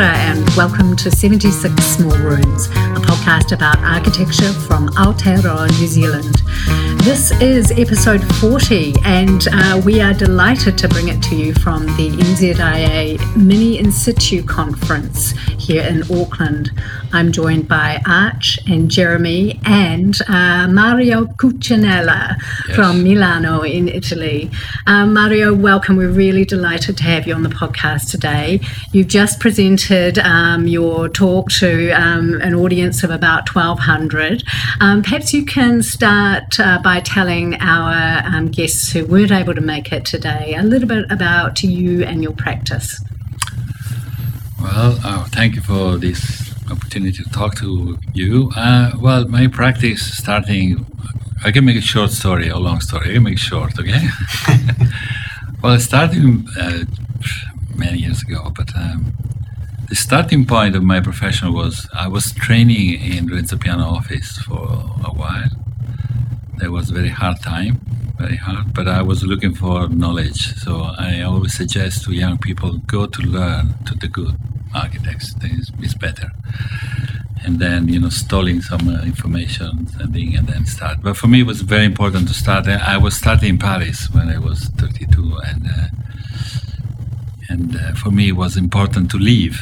And welcome to 76 Small Rooms, a podcast about architecture from Aotearoa, New Zealand. This is episode 40, and uh, we are delighted to bring it to you from the NZIA Mini In Situ Conference here in Auckland. I'm joined by Arch and Jeremy and uh, Mario Cucinella Yes. from Milano in Italy. Um, Mario, welcome. We're really delighted to have you on the podcast today. You've just presented um, your talk to um, an audience of about 1,200. Um, perhaps you can start uh, by telling our um, guests who weren't able to make it today a little bit about you and your practice. Well, uh, thank you for this opportunity to talk to you. Uh, well, my practice starting, I can make a short story, a long story. I can make short, okay? well, starting uh, many years ago, but um, the starting point of my profession was I was training in Renzo Piano office for a while. That was a very hard time, very hard, but I was looking for knowledge. So I always suggest to young people go to learn to the good architects. It's, it's better. And then, you know, stalling some uh, information and, thing, and then start. But for me, it was very important to start. I was starting in Paris when I was 32, and uh, and uh, for me, it was important to leave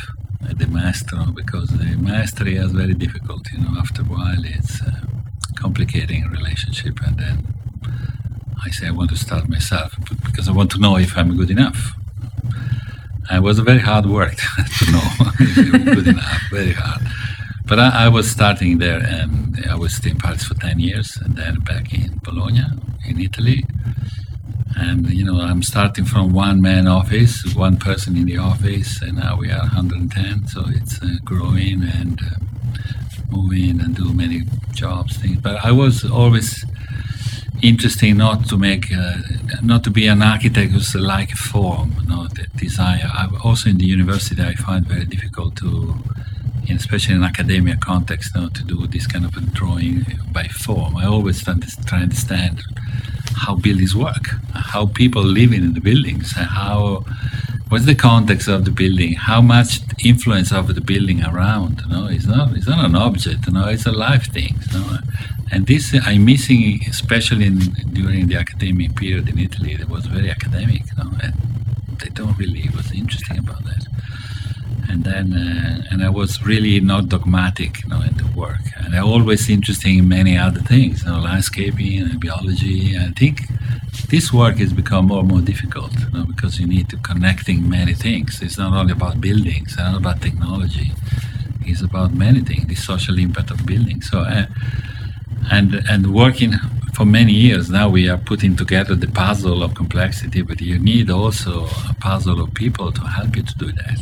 the maestro because the maestry is very difficult. You know, after a while, it's uh, complicating relationship, and then I say I want to start myself because I want to know if I'm good enough. I was very hard work to know if good enough, very hard. But I, I was starting there, and I was in Paris for ten years, and then back in Bologna, in Italy. And you know, I'm starting from one man office, one person in the office, and now we are 110. So it's uh, growing and uh, moving and do many jobs, things. But I was always interesting not to make, uh, not to be an architect who's like form, not the desire. I, also in the university, I find very difficult to, especially in academia context, you know, to do this kind of a drawing by form. I always try to understand how buildings work, how people live in the buildings, how what's the context of the building, how much influence of the building around. You know, it's not it's not an object. You know, it's a life thing. You know? and this I'm missing, especially in, during the academic period in Italy. It was very academic. You know, and they don't really was interesting about that. And then, uh, and I was really not dogmatic, you know, in the work. And I always interested in many other things, you know, landscaping and biology. I think this work has become more and more difficult, you know, because you need to connecting many things. It's not only about buildings, it's not about technology. It's about many things, the social impact of buildings. So, uh, and and working for many years now we are putting together the puzzle of complexity but you need also a puzzle of people to help you to do that?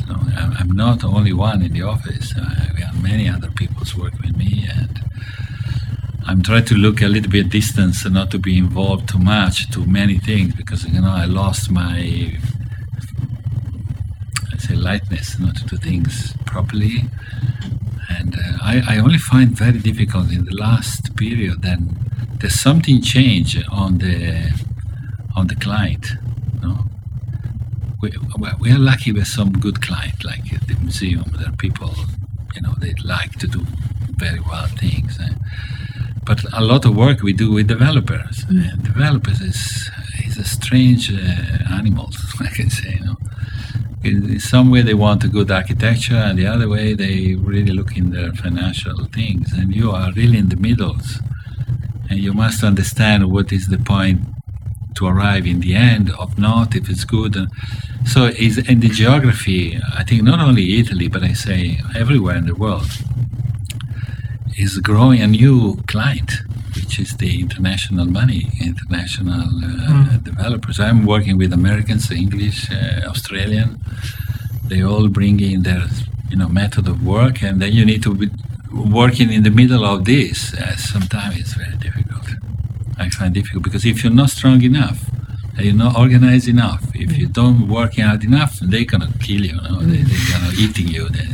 I'm, not only one in the office uh, we have many other people working with me and I'm trying to look a little bit distance and not to be involved too much to many things because you know I lost my I say lightness not to do things properly and uh, I, I only find very difficult in the last period then there's something change on the on the client no we, we are lucky with some good client like the museum. There are people you know they like to do very well things eh? but a lot of work we do with developers. And developers is is a strange uh, animal I can say you know? In in some way they want a good architecture and the other way they really look in their financial things. And you are really in the middles and you must understand what is the point to arrive in the end of not if it's good. And so is in the geography i think not only italy but i say everywhere in the world is growing a new client which is the international money international uh, developers. I'm working with americans english uh, australian. They all bring in their you know method of work and then you need to be working in the middle of this uh, sometimes it's very difficult i find difficult because if you're not strong enough and you're not organized enough if you don't work hard enough they're gonna kill you, they, they're gonna eating you they,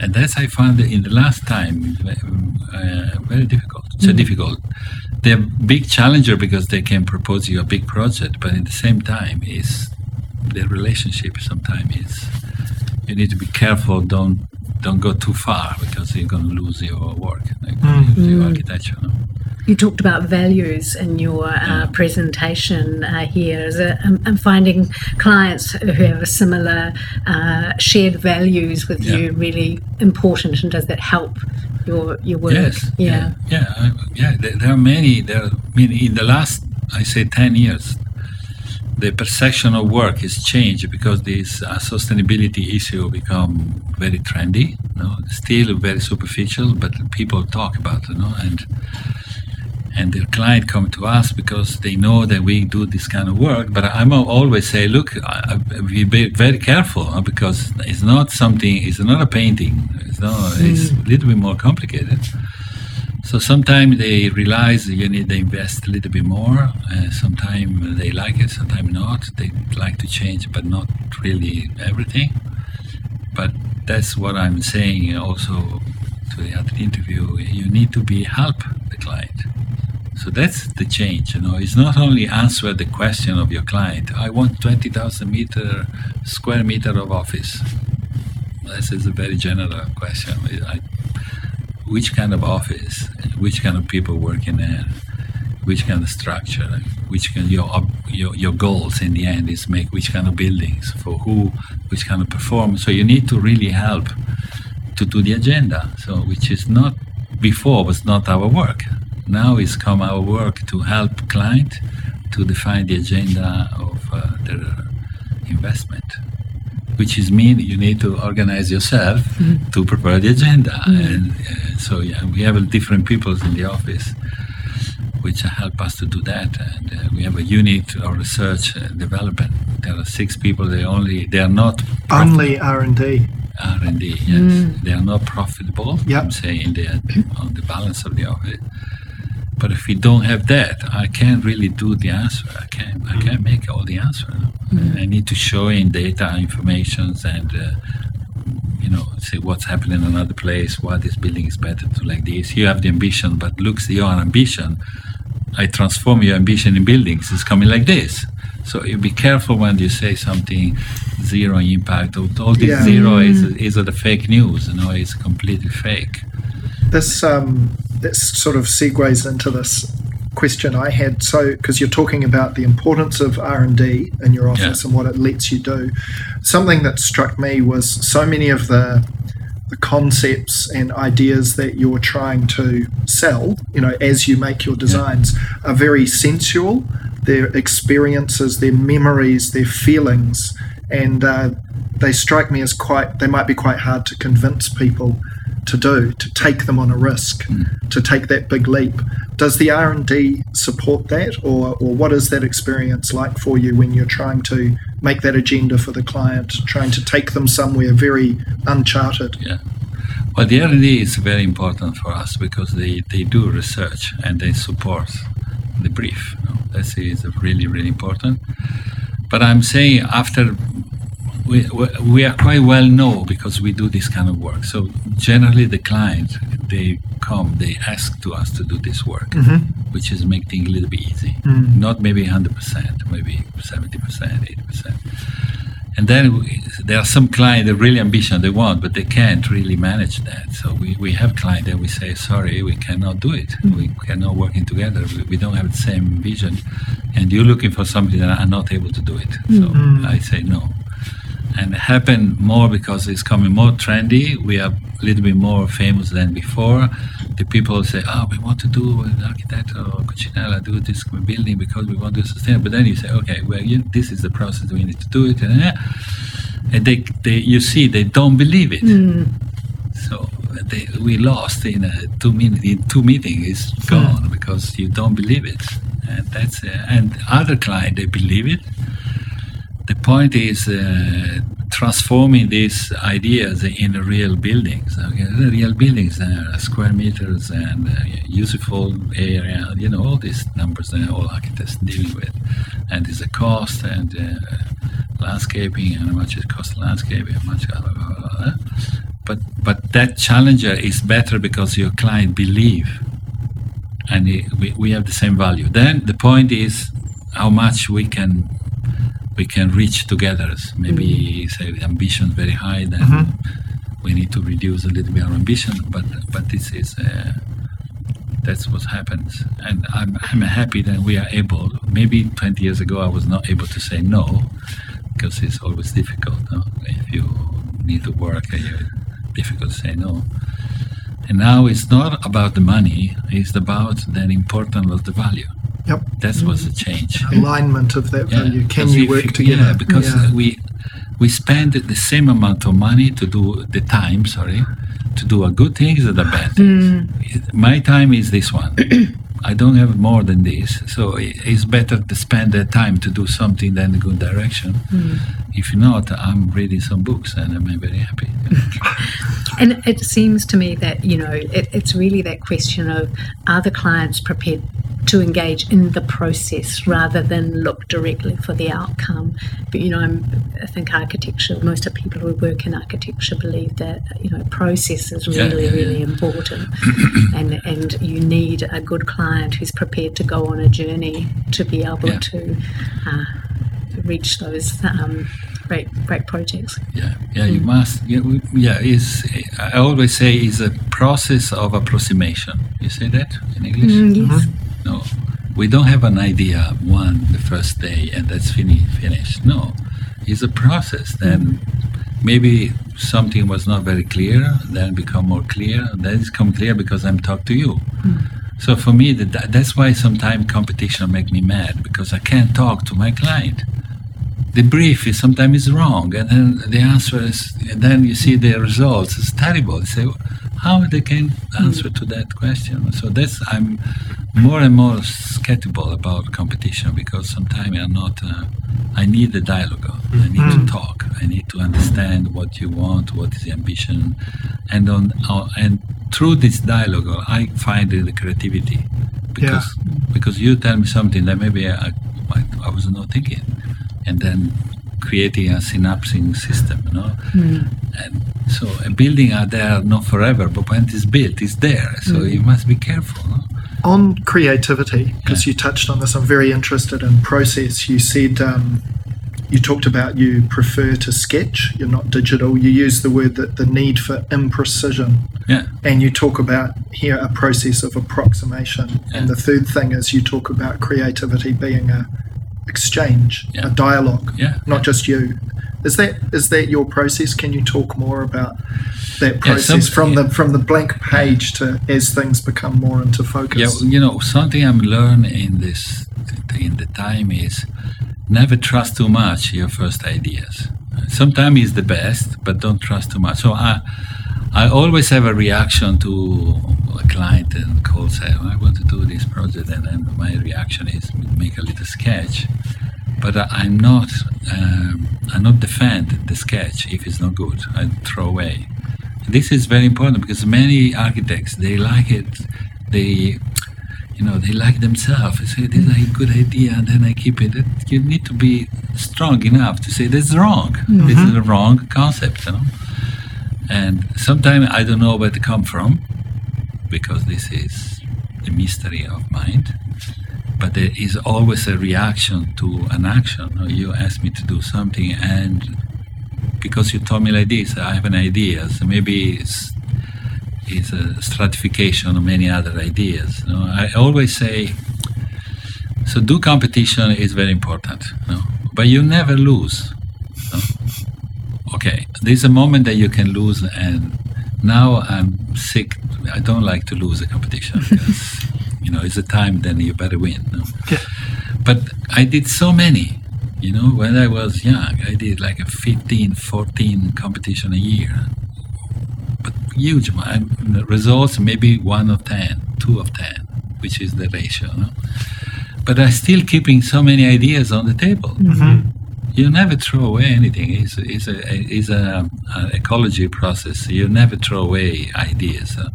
and that's I found in the last time uh, very difficult. So difficult. They're big challenger because they can propose you a big project, but at the same time, is the relationship sometimes is you need to be careful. Don't don't go too far because you're going to lose your work, like Mm. your architecture. no? You talked about values in your uh, presentation uh, here. Is it, I'm, I'm finding clients who have a similar uh, shared values with Yeah. you really important, and does that help your your work? Yes. Yeah. Yeah. I, yeah. There, there are many. There. I mean, in the last, I say, ten years, the perception of work has changed because this uh, sustainability issue become very trendy. No, still very superficial, but people talk about it. No, and and their client come to us because they know that we do this kind of work. But I'm always say, look, I, I, we be very careful huh, because it's not something. It's not a painting. It's not. It's a little bit more complicated. So sometimes they realize you need to invest a little bit more. Uh, sometimes they like it, sometimes not. They like to change, but not really everything. But that's what I'm saying also to the other interview. You need to be help the client. So that's the change. You know, it's not only answer the question of your client. I want twenty thousand meter square meter of office. This is a very general question. I, which kind of office, which kind of people working there, which kind of structure, which kind your your your goals in the end is make which kind of buildings for who, which kind of performance. So you need to really help to do the agenda. So which is not before was not our work. Now it's come our work to help client to define the agenda of uh, their investment which is mean you need to organize yourself to prepare the agenda. And uh, so yeah we have different people in the office which help us to do that. And uh, we have a unit of research uh, development. There are six people they only they are not Only R and D. r&d yes. They are not profitable Yep. i'm saying they are on the balance of the office but if we don't have that i can't really do the answer. I can't i can't make all the answer. I need to show in data informations and uh, you know say what's happening in another place why this building is better to like this. You have the ambition but looks your ambition. I transform your ambition in buildings. It's coming like this. So you be careful when you say something zero impact. All all this Yeah. zero is is the fake news you know it's completely fake. This um, this sort of segues into this question I had. So, because you're talking about the importance of R and D in your office Yeah. and what it lets you do, something that struck me was so many of the the concepts and ideas that you're trying to sell, you know, as you make your designs, are very sensual. Their experiences, their memories, their feelings, and uh, they strike me as quite. They might be quite hard to convince people to do to take them on a risk hmm. to take that big leap does the r&d support that or, or what is that experience like for you when you're trying to make that agenda for the client trying to take them somewhere very uncharted Yeah. Well, the R&D is very important for us because they, they do research and they support the brief. You know. That is really, really important. But I'm saying after we, we, are quite well known because we do this kind of work. So generally the client, they come, they ask to us to do this work, mm-hmm. which is make things a little bit easy. Mm. Not maybe 100%, maybe 70%, 80%. And then we, there are some clients that really ambition they want, but they can't really manage that. So we, we have clients that we say, sorry, we cannot do it. Mm. We cannot working together. We, we don't have the same vision. And you're looking for something that I'm not able to do it. Mm. So I say no. And it happened more because it's coming more trendy. We are a little bit more famous than before. The people say, oh, we want to do an architect or Cucinella do this building because we want to sustain. But then you say, okay, well, you, this is the process we need to do it. And, uh, and they, they, you see, they don't believe it. So they, we lost in a two minute in two meetings. It's gone because you don't believe it, and that's uh, and other client they believe it. The point is uh, transforming these ideas in real buildings. Okay? The real buildings, uh, square meters and uh, useful area. You know all these numbers that all architects dealing with, and there's a cost and uh, landscaping and how much it costs landscaping, how much. Blah, blah, blah. But but that challenger is better because your client believe, and it, we we have the same value. Then the point is how much we can we can reach together. Maybe mm-hmm. say ambition very high, then mm-hmm. we need to reduce a little bit our ambition. But but this is. Uh, that's what happens, and I'm, I'm happy that we are able. Maybe 20 years ago, I was not able to say no, because it's always difficult. No? If you need to work, uh, it's difficult to say no. And now it's not about the money; it's about the importance of the value. Yep. That was a change. Alignment of that value. Can you if work together? Yeah, because Yeah. we we spend the same amount of money to do the time. Sorry, to do a good things and a bad things. Hmm. My time is this one. I don't have more than this, so it's better to spend the time to do something than a good direction. Hmm. If not, I'm reading some books and I'm very happy. And it seems to me that, you know, it, it's really that question of are the clients prepared to engage in the process rather than look directly for the outcome. But, you know, I'm, I think architecture, most of the people who work in architecture believe that, you know, process is really, yeah, yeah. really important. and, and you need a good client who's prepared to go on a journey to be able Yeah. to uh, reach those um, great, great projects. Yeah, yeah, you must. Yeah, yeah. Is I always say is a process of approximation. You say that in English? Mm, yes. No, we don't have an idea one the first day and that's fini- finished. No, it's a process. Then maybe something was not very clear, then become more clear. Then it's come clear because I'm talking to you. Hmm. So for me, that, that's why sometimes competition make me mad because I can't talk to my client. The brief is sometimes is wrong, and then the answer is, and then you see the results. It's terrible. You say, how they can answer to that question? So that's I'm more and more skeptical about competition because sometimes I'm not. Uh, I need the dialogue. I need to talk. I need to understand what you want, what is the ambition, and on uh, and through this dialogue, I find the creativity because because you tell me something that maybe I, I, I was not thinking, and then creating a synapsing system, you know. And so a building are there not forever, but when it's built, it's there. So you must be careful. No? on creativity, because you touched on this, I'm very interested in process. You said um, you talked about you prefer to sketch, you're not digital. You use the word that the need for imprecision, Yeah, and you talk about here a process of approximation. And the third thing is you talk about creativity being a exchange, Yeah. a dialogue, Yeah, not yeah. just you. Is that is that your process? Can you talk more about that Yeah, process some- from yeah. the from the blank page to as things become more into focus? yeah. You know, something I'm learning in this in the time is never trust too much your first ideas. Sometimes it's the best, but don't trust too much. So I, I always have a reaction to a client and call say, "Oh, I want to do this project, and then my reaction is make a little sketch. But I, I'm not, um, I not defend the sketch if it's not good. I throw away. This is very important because many architects they like it. They you know, they like themselves. They say, this is a good idea, and then I keep it. You need to be strong enough to say, this is wrong. This is a wrong concept, you know. And sometimes I don't know where to come from, because this is the mystery of mind. But there is always a reaction to an action. You ask me to do something, and because you told me like this, I have an idea. So maybe it's is a stratification of many other ideas. You know, I always say, so do competition is very important, you know, but you never lose. you know. Okay, there's a moment that you can lose, and now I'm sick. I don't like to lose a competition because you know it's a time then you better win. you know. Yeah. But I did so many. You know, when I was young, I did like a 15, 14 competition a year but huge amount. Results maybe one of 10, two of 10, which is the ratio. No? But I'm still keeping so many ideas on the table. Mm-hmm. You never throw away anything. It's, it's a, it's a, an ecology process. You never throw away ideas. Uh,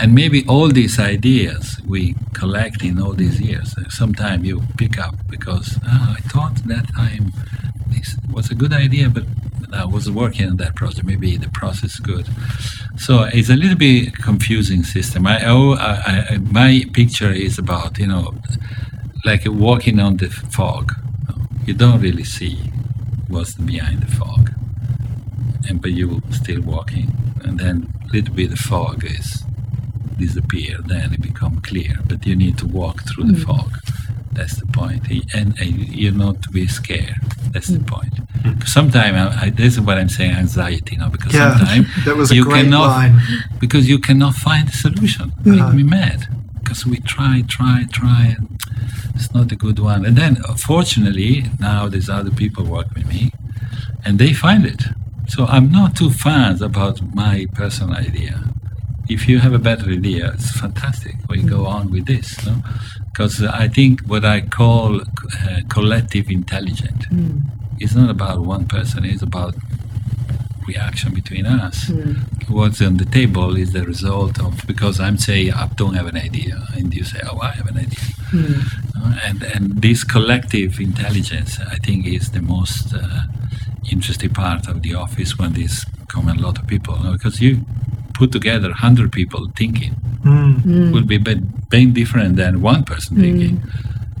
and maybe all these ideas we collect in all these years, sometimes you pick up because "Ah, I thought that time this was a good idea, but I was working on that project. Maybe the process good. So it's a little bit confusing system. I, oh, I, I, my picture is about you know, like walking on the fog. You don't really see what's behind the fog, and but you still walking, and then a little bit of fog is disappear, then it become clear. But you need to walk through the mm. fog. That's the point, and, and you're not to be scared. That's the mm. point. Sometimes I, I, this is what I'm saying, anxiety, you know, because Yeah, sometimes that was a you great cannot line. because you cannot find a solution. Make me mad because we try, try, try, and it's not a good one. And then, fortunately, now there's other people work with me, and they find it. So I'm not too fast about my personal idea. If you have a better idea, it's fantastic. We go on with this, no? Because I think what I call uh, collective intelligence is not about one person. It's about reaction between us. What's on the table is the result of because I'm saying I don't have an idea, and you say, "Oh, I have an idea," Uh, and and this collective intelligence, I think, is the most uh, interesting part of the office when there's come a lot of people, you know, because you put together hundred people thinking Mm. will be bit, bit different than one person thinking.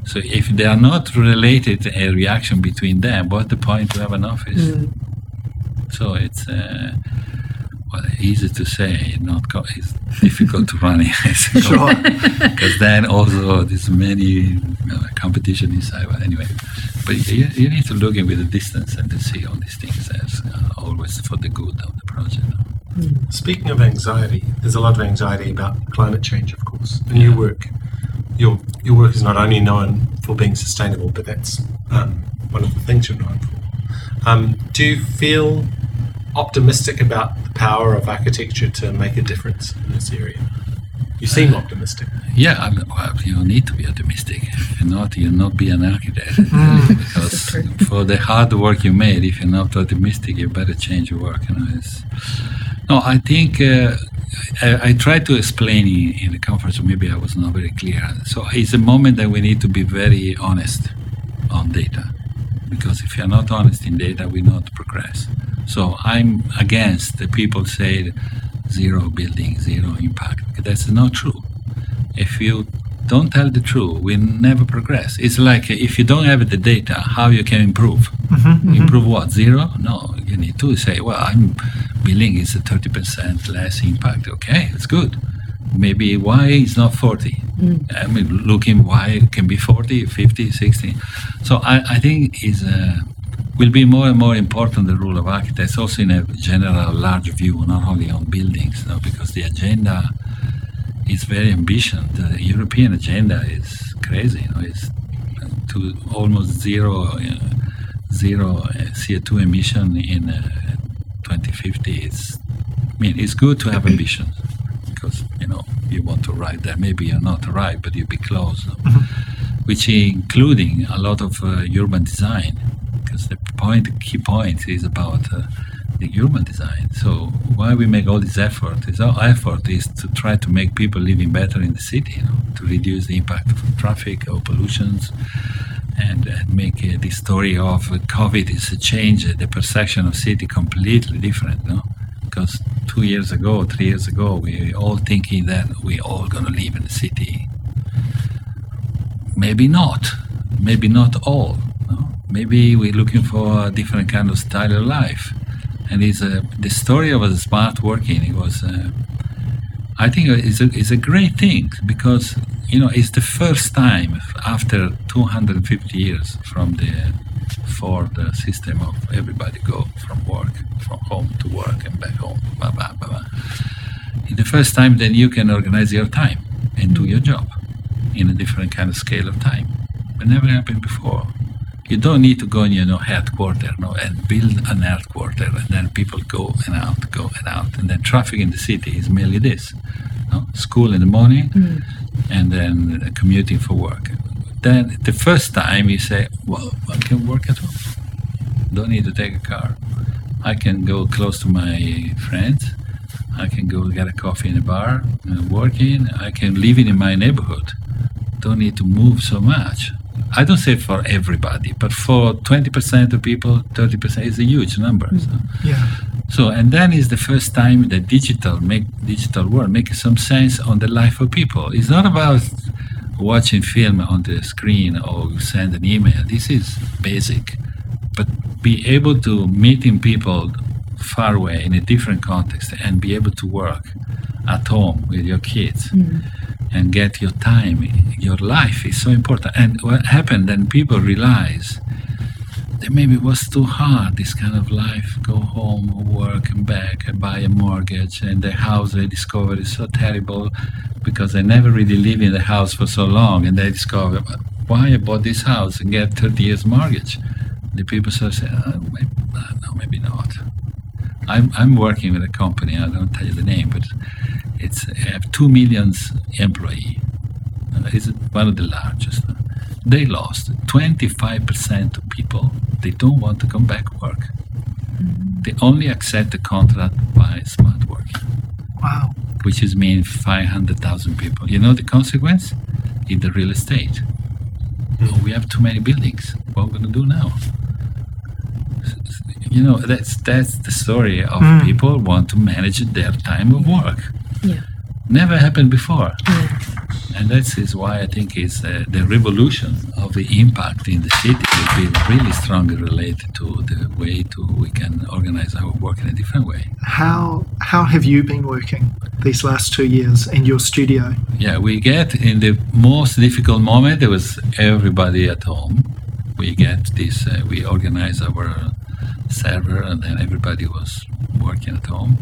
So if they are not related, a reaction between them, what's the point to have an office? So it's uh, well, easy to say, not co- it's difficult to run it. Sure. Because then also there's many uh, competition inside. But anyway, but you, you need to look in with a distance and to see all these things as uh, always for the good of the project. Speaking of anxiety, there's a lot of anxiety about climate change, of course. And your work, your your work is not only known for being sustainable, but that's um, one of the things you're known for. Um, do you feel optimistic about the power of architecture to make a difference in this area? You seem optimistic. Yeah, I mean, well, you need to be optimistic. If you're not, you'll not be an architect. because for the hard work you made, if you're not optimistic, you better change your work. You know, it's, no, I think uh, I, I tried to explain in, in the conference. Maybe I was not very clear. So it's a moment that we need to be very honest on data, because if you're not honest in data, we not progress. So I'm against the people say zero building, zero impact. That's not true. If you don't tell the truth, we never progress. It's like if you don't have the data, how you can improve? Mm-hmm, mm-hmm. Improve what? Zero? No, you need to say, well, I'm building is a 30% less impact. Okay, it's good. Maybe why it's not 40? I mean, looking why it can be 40, 50, 60. So I, I think is uh, will be more and more important the role of architects also in a general large view, not only on buildings, because the agenda is very ambitious. The European agenda is crazy. You know, it's to almost zero, uh, zero uh, CO2 emission in uh, 2050. It's, I mean, it's good to have ambition because you know you want to arrive there. Maybe you're not arrived, but you'll be close. no? Which including a lot of uh, urban design, because the point, key point, is about uh, the urban design. So why we make all this effort is our effort is to try to make people living better in the city, you know, to reduce the impact of traffic or pollutions, and, and make uh, the story of uh, COVID is a change uh, the perception of city completely different, no? Because two years ago, three years ago, we were all thinking that we all gonna live in the city. Maybe not. Maybe not all. No? Maybe we're looking for a different kind of style of life and it's a, the story of the smart working. It was, uh, I think, it's a, it's a great thing because you know it's the first time after 250 years from the Ford uh, system of everybody go from work, from home to work and back home. Blah, blah, blah, blah. It's the first time then you can organize your time and do your job in a different kind of scale of time. It never happened before. You don't need to go in, you know, headquarter, no, and build an headquarter, and then people go and out, go and out, and then traffic in the city is merely this: no? school in the morning, and then commuting for work. Then the first time you say, "Well, I can work at home. Don't need to take a car. I can go close to my friends. I can go get a coffee in a bar, uh, working. I can live in my neighborhood. Don't need to move so much." I don't say for everybody, but for 20% of people, 30% is a huge number. So. Yeah. So, and then is the first time that digital make digital world make some sense on the life of people. It's not about watching film on the screen or send an email. This is basic, but be able to meeting people far away in a different context and be able to work at home with your kids mm. and get your time, your life is so important. And what happened then people realize that maybe it was too hard, this kind of life, go home, work and back and buy a mortgage and the house they discovered is so terrible because they never really live in the house for so long and they discover why I bought this house and get 30 years mortgage. The people sort of say, oh, maybe, uh, no, maybe not. I'm, I'm working with a company, I don't tell you the name, but it's I have two millions employee. Uh, It's one of the largest. They lost 25% of people. They don't want to come back work. They only accept the contract by smart working, Wow. which is mean 500,000 people. You know the consequence? In the real estate. Oh, we have too many buildings. What are we going to do now? You know, that's that's the story of Mm. people want to manage their time of work. Yeah. Never happened before. Yeah. And that is why I think it's uh, the revolution of the impact in the city will be really strongly related to the way to we can organize our work in a different way. How how have you been working these last two years in your studio? Yeah, we get in the most difficult moment. There was everybody at home. We get this. Uh, we organize our server, and then everybody was working at home.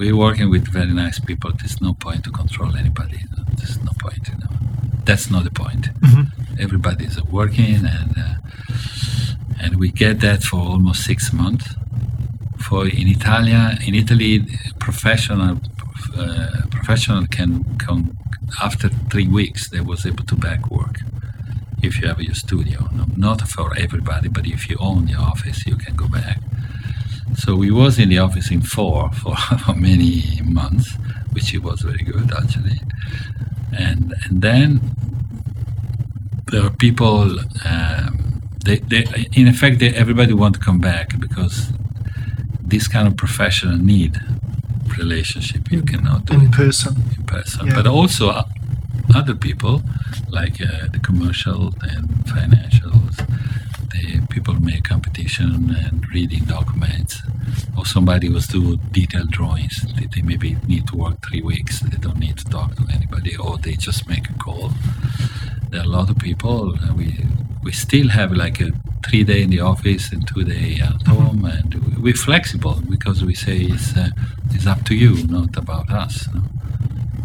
We're working with very nice people. There's no point to control anybody. There's no point. You know, that's not the point. Mhm. Everybody is working, and uh, and we get that for almost six months. For in Italia, in Italy, professional uh, professional can come after three weeks. They was able to back work if you have your studio. No, not for everybody, but if you own the office, you can go back. So we was in the office in four for many months, which it was very good actually. And and then there are people. Um, they, they, in effect, they, everybody want to come back because this kind of professional need relationship. You cannot do In it person. in person, Yeah. but also uh, other people like uh, the commercial and financials. People make competition and reading documents, or somebody was do detailed drawings. They, they maybe need to work three weeks. They don't need to talk to anybody, or they just make a call. There are a lot of people. We we still have like a three day in the office and two day at home, and we- we're flexible because we say it's uh, it's up to you, not about us.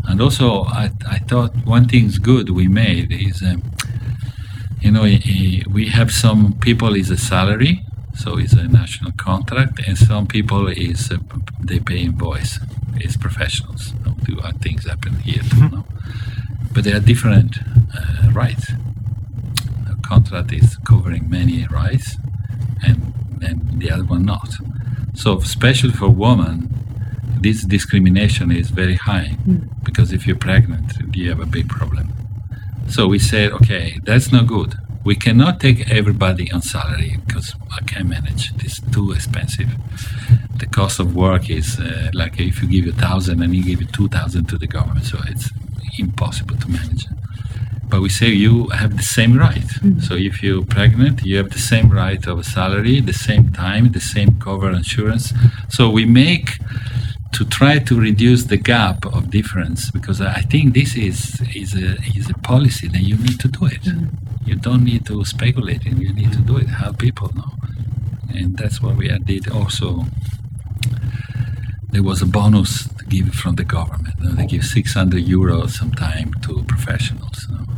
And also, I, I thought one thing's good we made is, um, you know, we have some people is a salary, so it's a national contract, and some people is uh, they pay invoice, it's professionals. No? Do uh, things happen here too, no? But there are different uh, rights. A contract is covering many rights, and and the other one not. So, especially for women, this discrimination is very high because if you're pregnant, you have a big problem. So we said, okay, that's not good. We cannot take everybody on salary because I can't manage. It's too expensive. The cost of work is uh, like if you give a thousand and you give it two thousand to the government, so it's impossible to manage. But we say you have the same right. So if you're pregnant, you have the same right of a salary, the same time, the same cover insurance. So we make to try to reduce the gap of difference because I think this is is a is a policy that you need to do it. Mm. You don't need to speculate and you need to do it. Help people know, and that's what we did. Also, there was a bonus to give from the government. you know, they give 600 euros sometime to professionals. you know.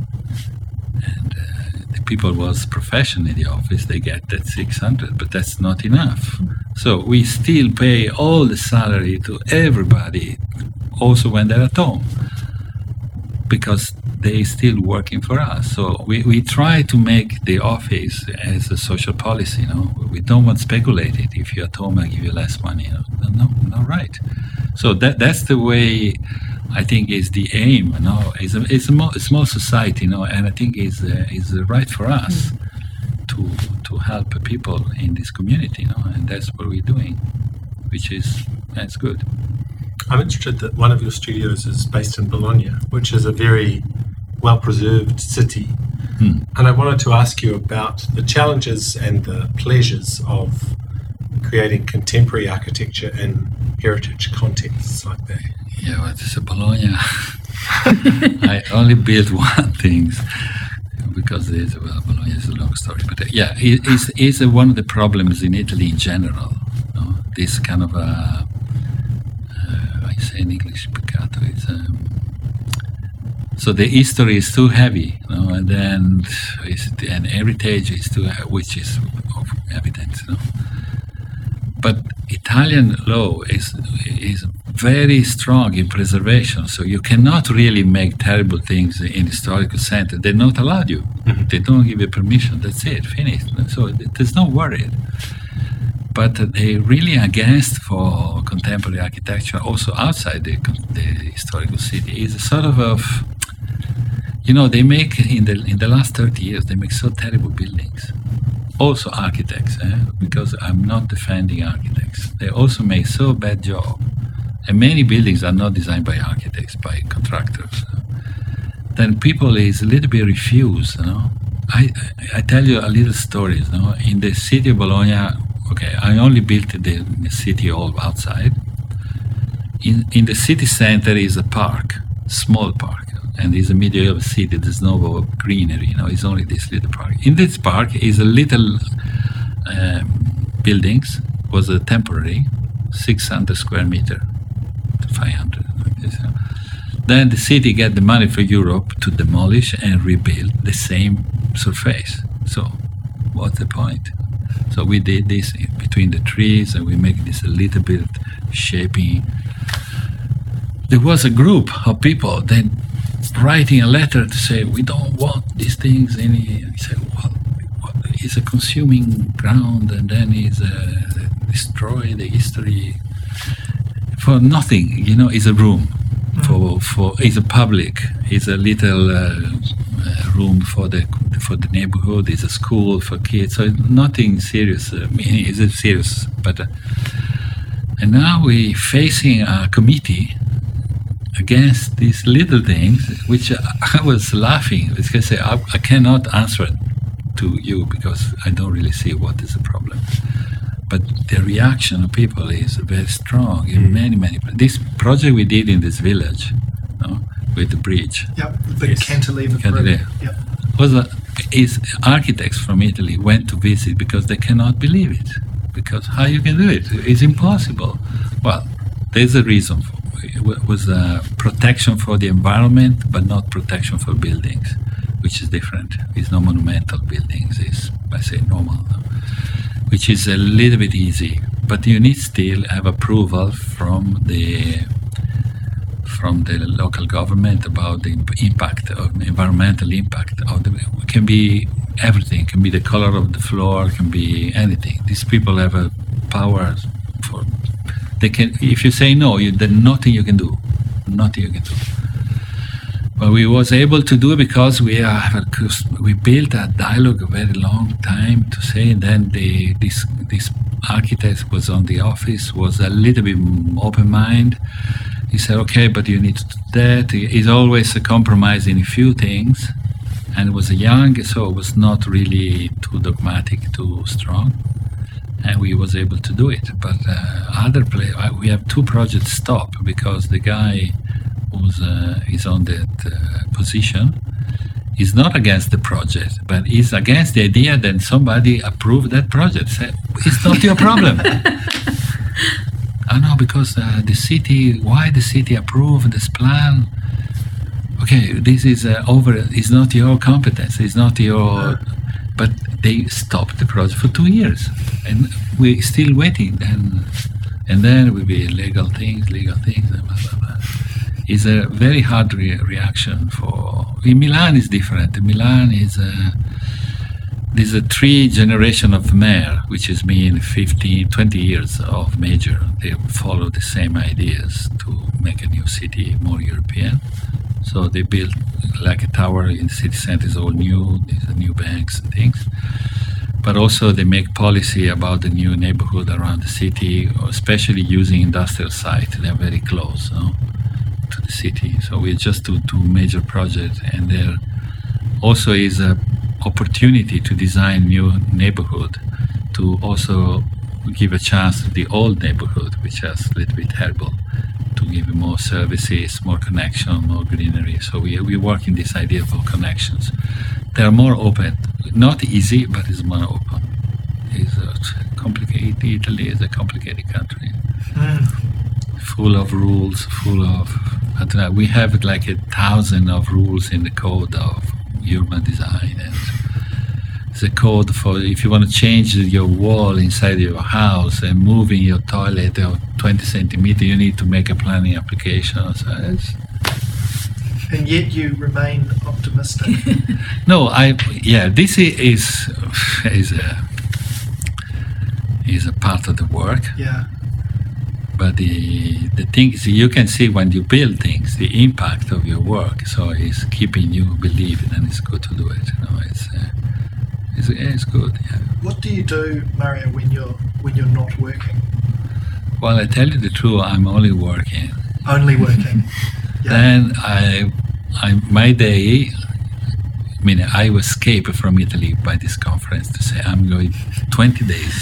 People was profession in the office, they get that 600, but that's not enough. So we still pay all the salary to everybody, also when they're at home, because they still working for us. So we, we try to make the office as a social policy. You know, we don't want speculated. If you're at home, I give you less money. You know? No, no, right. So that that's the way. I think is the aim. You know, it's a it's a, small society. You know, and I think is uh, is right for us to to help people in this community. You know, and that's what we're doing, which is that's good. I'm interested that one of your studios is based in Bologna, which is a very well preserved city. Hmm. And I wanted to ask you about the challenges and the pleasures of creating contemporary architecture in heritage contexts like that. Yeah, well, it's a Bologna. I only built one thing because it's well, Bologna is a long story. But uh, yeah, it, it's, it's uh, one of the problems in Italy in general. you know, This kind of uh, uh, I say in English, peccato. It's um, so the history is too heavy, you know, and then and heritage is too, which is of evidence, you know. But Italian law is is very strong in preservation, so you cannot really make terrible things in historical center. They're not allowed you. Mm-hmm. They don't give you permission. That's it, finished. So there's no worry. But they really against for contemporary architecture, also outside the, the historical city, is a sort of of you know they make in the in the last 30 years they make so terrible buildings also architects eh? because i'm not defending architects. They also make so bad job. And many buildings are not designed by architects by contractors. Then people is a little bit refused you know? I i tell you a little story you know? In the city of bologna okay i only built the, the city all outside. In in the city center is a park small park and it's a medieval city there's no greenery you know it's only this little park. In this park is a little um, buildings was a temporary 600 square meter 500 like this, uh. then the city get the money for europe to demolish and rebuild the same surface. So what's the point? So we did this between the trees and we make this a little bit shaping. There was a group of people then writing a letter to say we don't want these things any he said well it's a consuming ground and then it's uh, destroy the history for nothing you know it's a room for for it's a public it's a little uh, uh, room for the for the neighborhood it's a school for kids so nothing serious I mean, it's a serious but uh, and now we're facing a committee against these little things, which I was laughing because I, say, I, I cannot answer to you because I don't really see what is the problem. But the reaction of people is very strong in hmm. many, many. This project we did in this village, no, with the bridge, Yep, the big cantilever. Cantilever. bridge. Yep. was a, is architects from Italy went to visit because they cannot believe it. Because how you can do it? It's impossible. Well, there's a reason. For, it wa- was a protection for the environment, but not protection for buildings, which is different. It's not monumental buildings. It's I say normal, which is a little bit easy. But you need still have approval from the from the local government about the impact of environmental impact of the it can be everything it can be the color of the floor can be anything these people have a power they can if you say no you then nothing you can do nothing you can do but we was able to do because we have a, we built a dialogue a very long time to say and then the this this architect was on the office was a little bit open mind he said, okay, but you need to do that. He's always a compromise in a few things. And was young, so was not really too dogmatic, too strong. And we was able to do it. But uh, other play, we have two projects stop because the guy who's uh, is on that uh, position is not against the project, but is against the idea that somebody approved that project. Say, it's not your problem. I know because uh, the city, why the city approved this plan? Okay, this is uh, over. It's not your competence. It's not your. But they stopped the project for two years, and we're still waiting. And and then will be legal things, legal things. And blah, blah, blah. It's a very hard re- reaction for. In Milan, is different. Milan is. a, there's a three generation of mayor, which is mean 15, 20 years of major. They follow the same ideas to make a new city more European. So they built like a tower in the city center is all new. There's a new banks and things. But also they make policy about the new neighborhood around the city, especially using industrial site. They're very close no? to the city. So we just do two major projects, and there also is a opportunity to design new neighborhood to also give a chance to the old neighborhood, which is a little bit terrible, to give more services, more connection, more greenery. So we, we work in this idea of connections. They are more open, not easy, but it's more open. It's a complicated. Italy is a complicated country, hmm. full of rules, full of. Know, uh, we have like a thousand of rules in the code of urban design and the code for if you want to change your wall inside your house and moving your toilet or 20 centimeter you need to make a planning application so it's, And yet you remain optimistic. no i yeah this is is a is a part of the work yeah. but the the thing is you can see when you build things the impact of your work so it's keeping you believing and it's good to do it you know it's uh, it's, it's good yeah What do you do, Mario, when you're when you're not working? well i tell you the truth i'm only working Only working. Yeah. Then I, I, my day. I mean, I escaped from Italy by this conference to say I'm going 20 days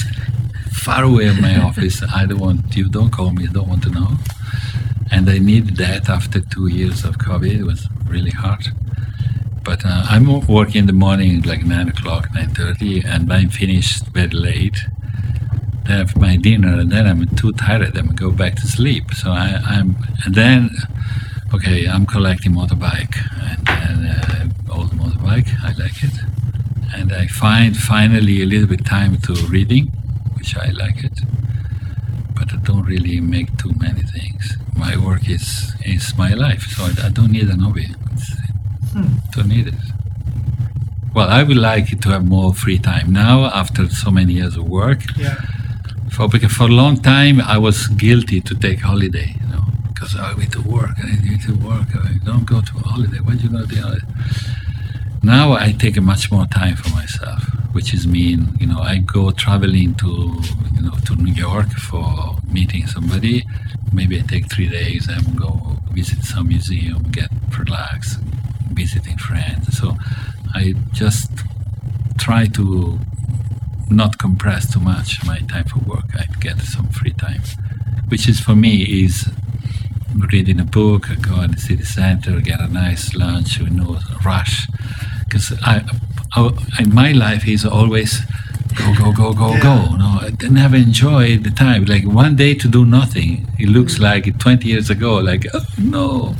far away from my office. I don't want you. Don't call me. I don't want to know. And I need that after two years of COVID. It was really hard. But uh, I'm working in the morning, like nine o'clock, nine thirty, and I'm finished very late. Then I have my dinner, and then I'm too tired. I'm go back to sleep. So I, I'm, and then, okay, I'm collecting motorbike, and then uh, old motorbike. I like it, and I find finally a little bit time to reading, which I like it. But I don't really make too many things. My work is is my life, so I, I don't need an hobby. Don't need it. Well, I would like to have more free time now after so many years of work. yeah. For because for a long time I was guilty to take holiday, you know, because I need to work. I need to work. I don't go to a holiday. When you go to the holiday? Now I take much more time for myself, which is mean, you know, I go traveling to, you know, to New York for meeting somebody. Maybe I take three days and go visit some museum, get relaxed, visiting friends. So I just try to not compress too much my time for work. I get some free time, which is for me is reading a book, go in the city center, get a nice lunch, you know, rush. Because I, I, in my life is always go, go, go, go, Yeah. go. No, I never enjoy the time. Like one day to do nothing, it looks mm. like 20 years ago. Like oh, no.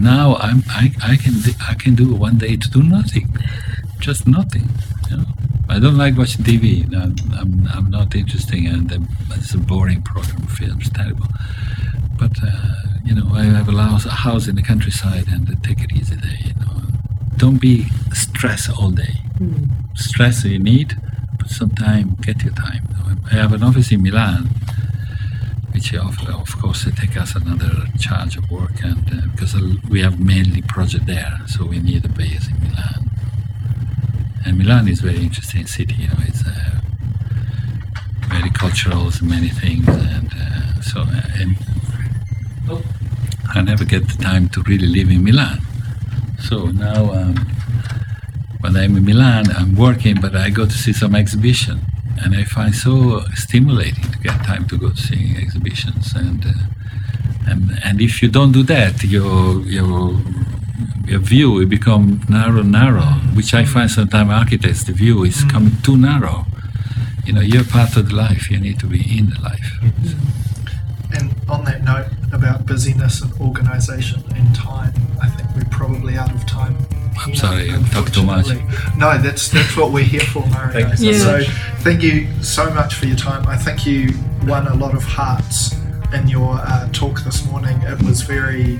Now I'm, I, I can, do- I can do one day to do nothing, just nothing. You know? I don't like watching TV. No, I'm, I'm not interesting, and it's a boring program. Films terrible. But uh, you know, I have a house, a house in the countryside, and I take it easy there. You know, don't be stressed all day. Stress you need, but sometimes get your time. I have an office in Milan, of, of course they take us another charge of work, and uh, because we have mainly project there, so we need a base in Milan. And Milan is a very interesting city. You know, it's uh, very cultural, many things, and uh, so uh, and I never get the time to really live in Milan. So now, um, when I'm in Milan, I'm working, but I go to see some exhibition, and I find so stimulating to get time to go see exhibitions. And uh, and and if you don't do that, your your your view will become narrow, narrow, which I find sometimes architects the view is coming too narrow. You know, you're part of the life. You need to be in the life. And on that note about busyness and organisation and time, I think we're probably out of time. I'm sorry, I talked too much. No, that's that's what we're here for, Mario. Thank you so So much. thank you so much for your time. I think you won a lot of hearts in your uh, talk this morning. It was very,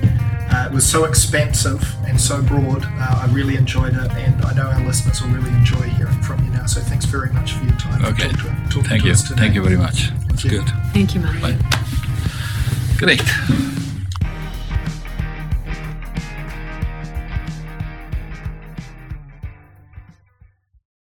uh, it was so expansive and so broad. Uh, I really enjoyed it, and I know our listeners will really enjoy hearing from you now. So thanks very much for your time. Okay. For talk to, talking Thank to you. us today. Thank you very much. That's you. good. Thank you, Mario. Bye. Great.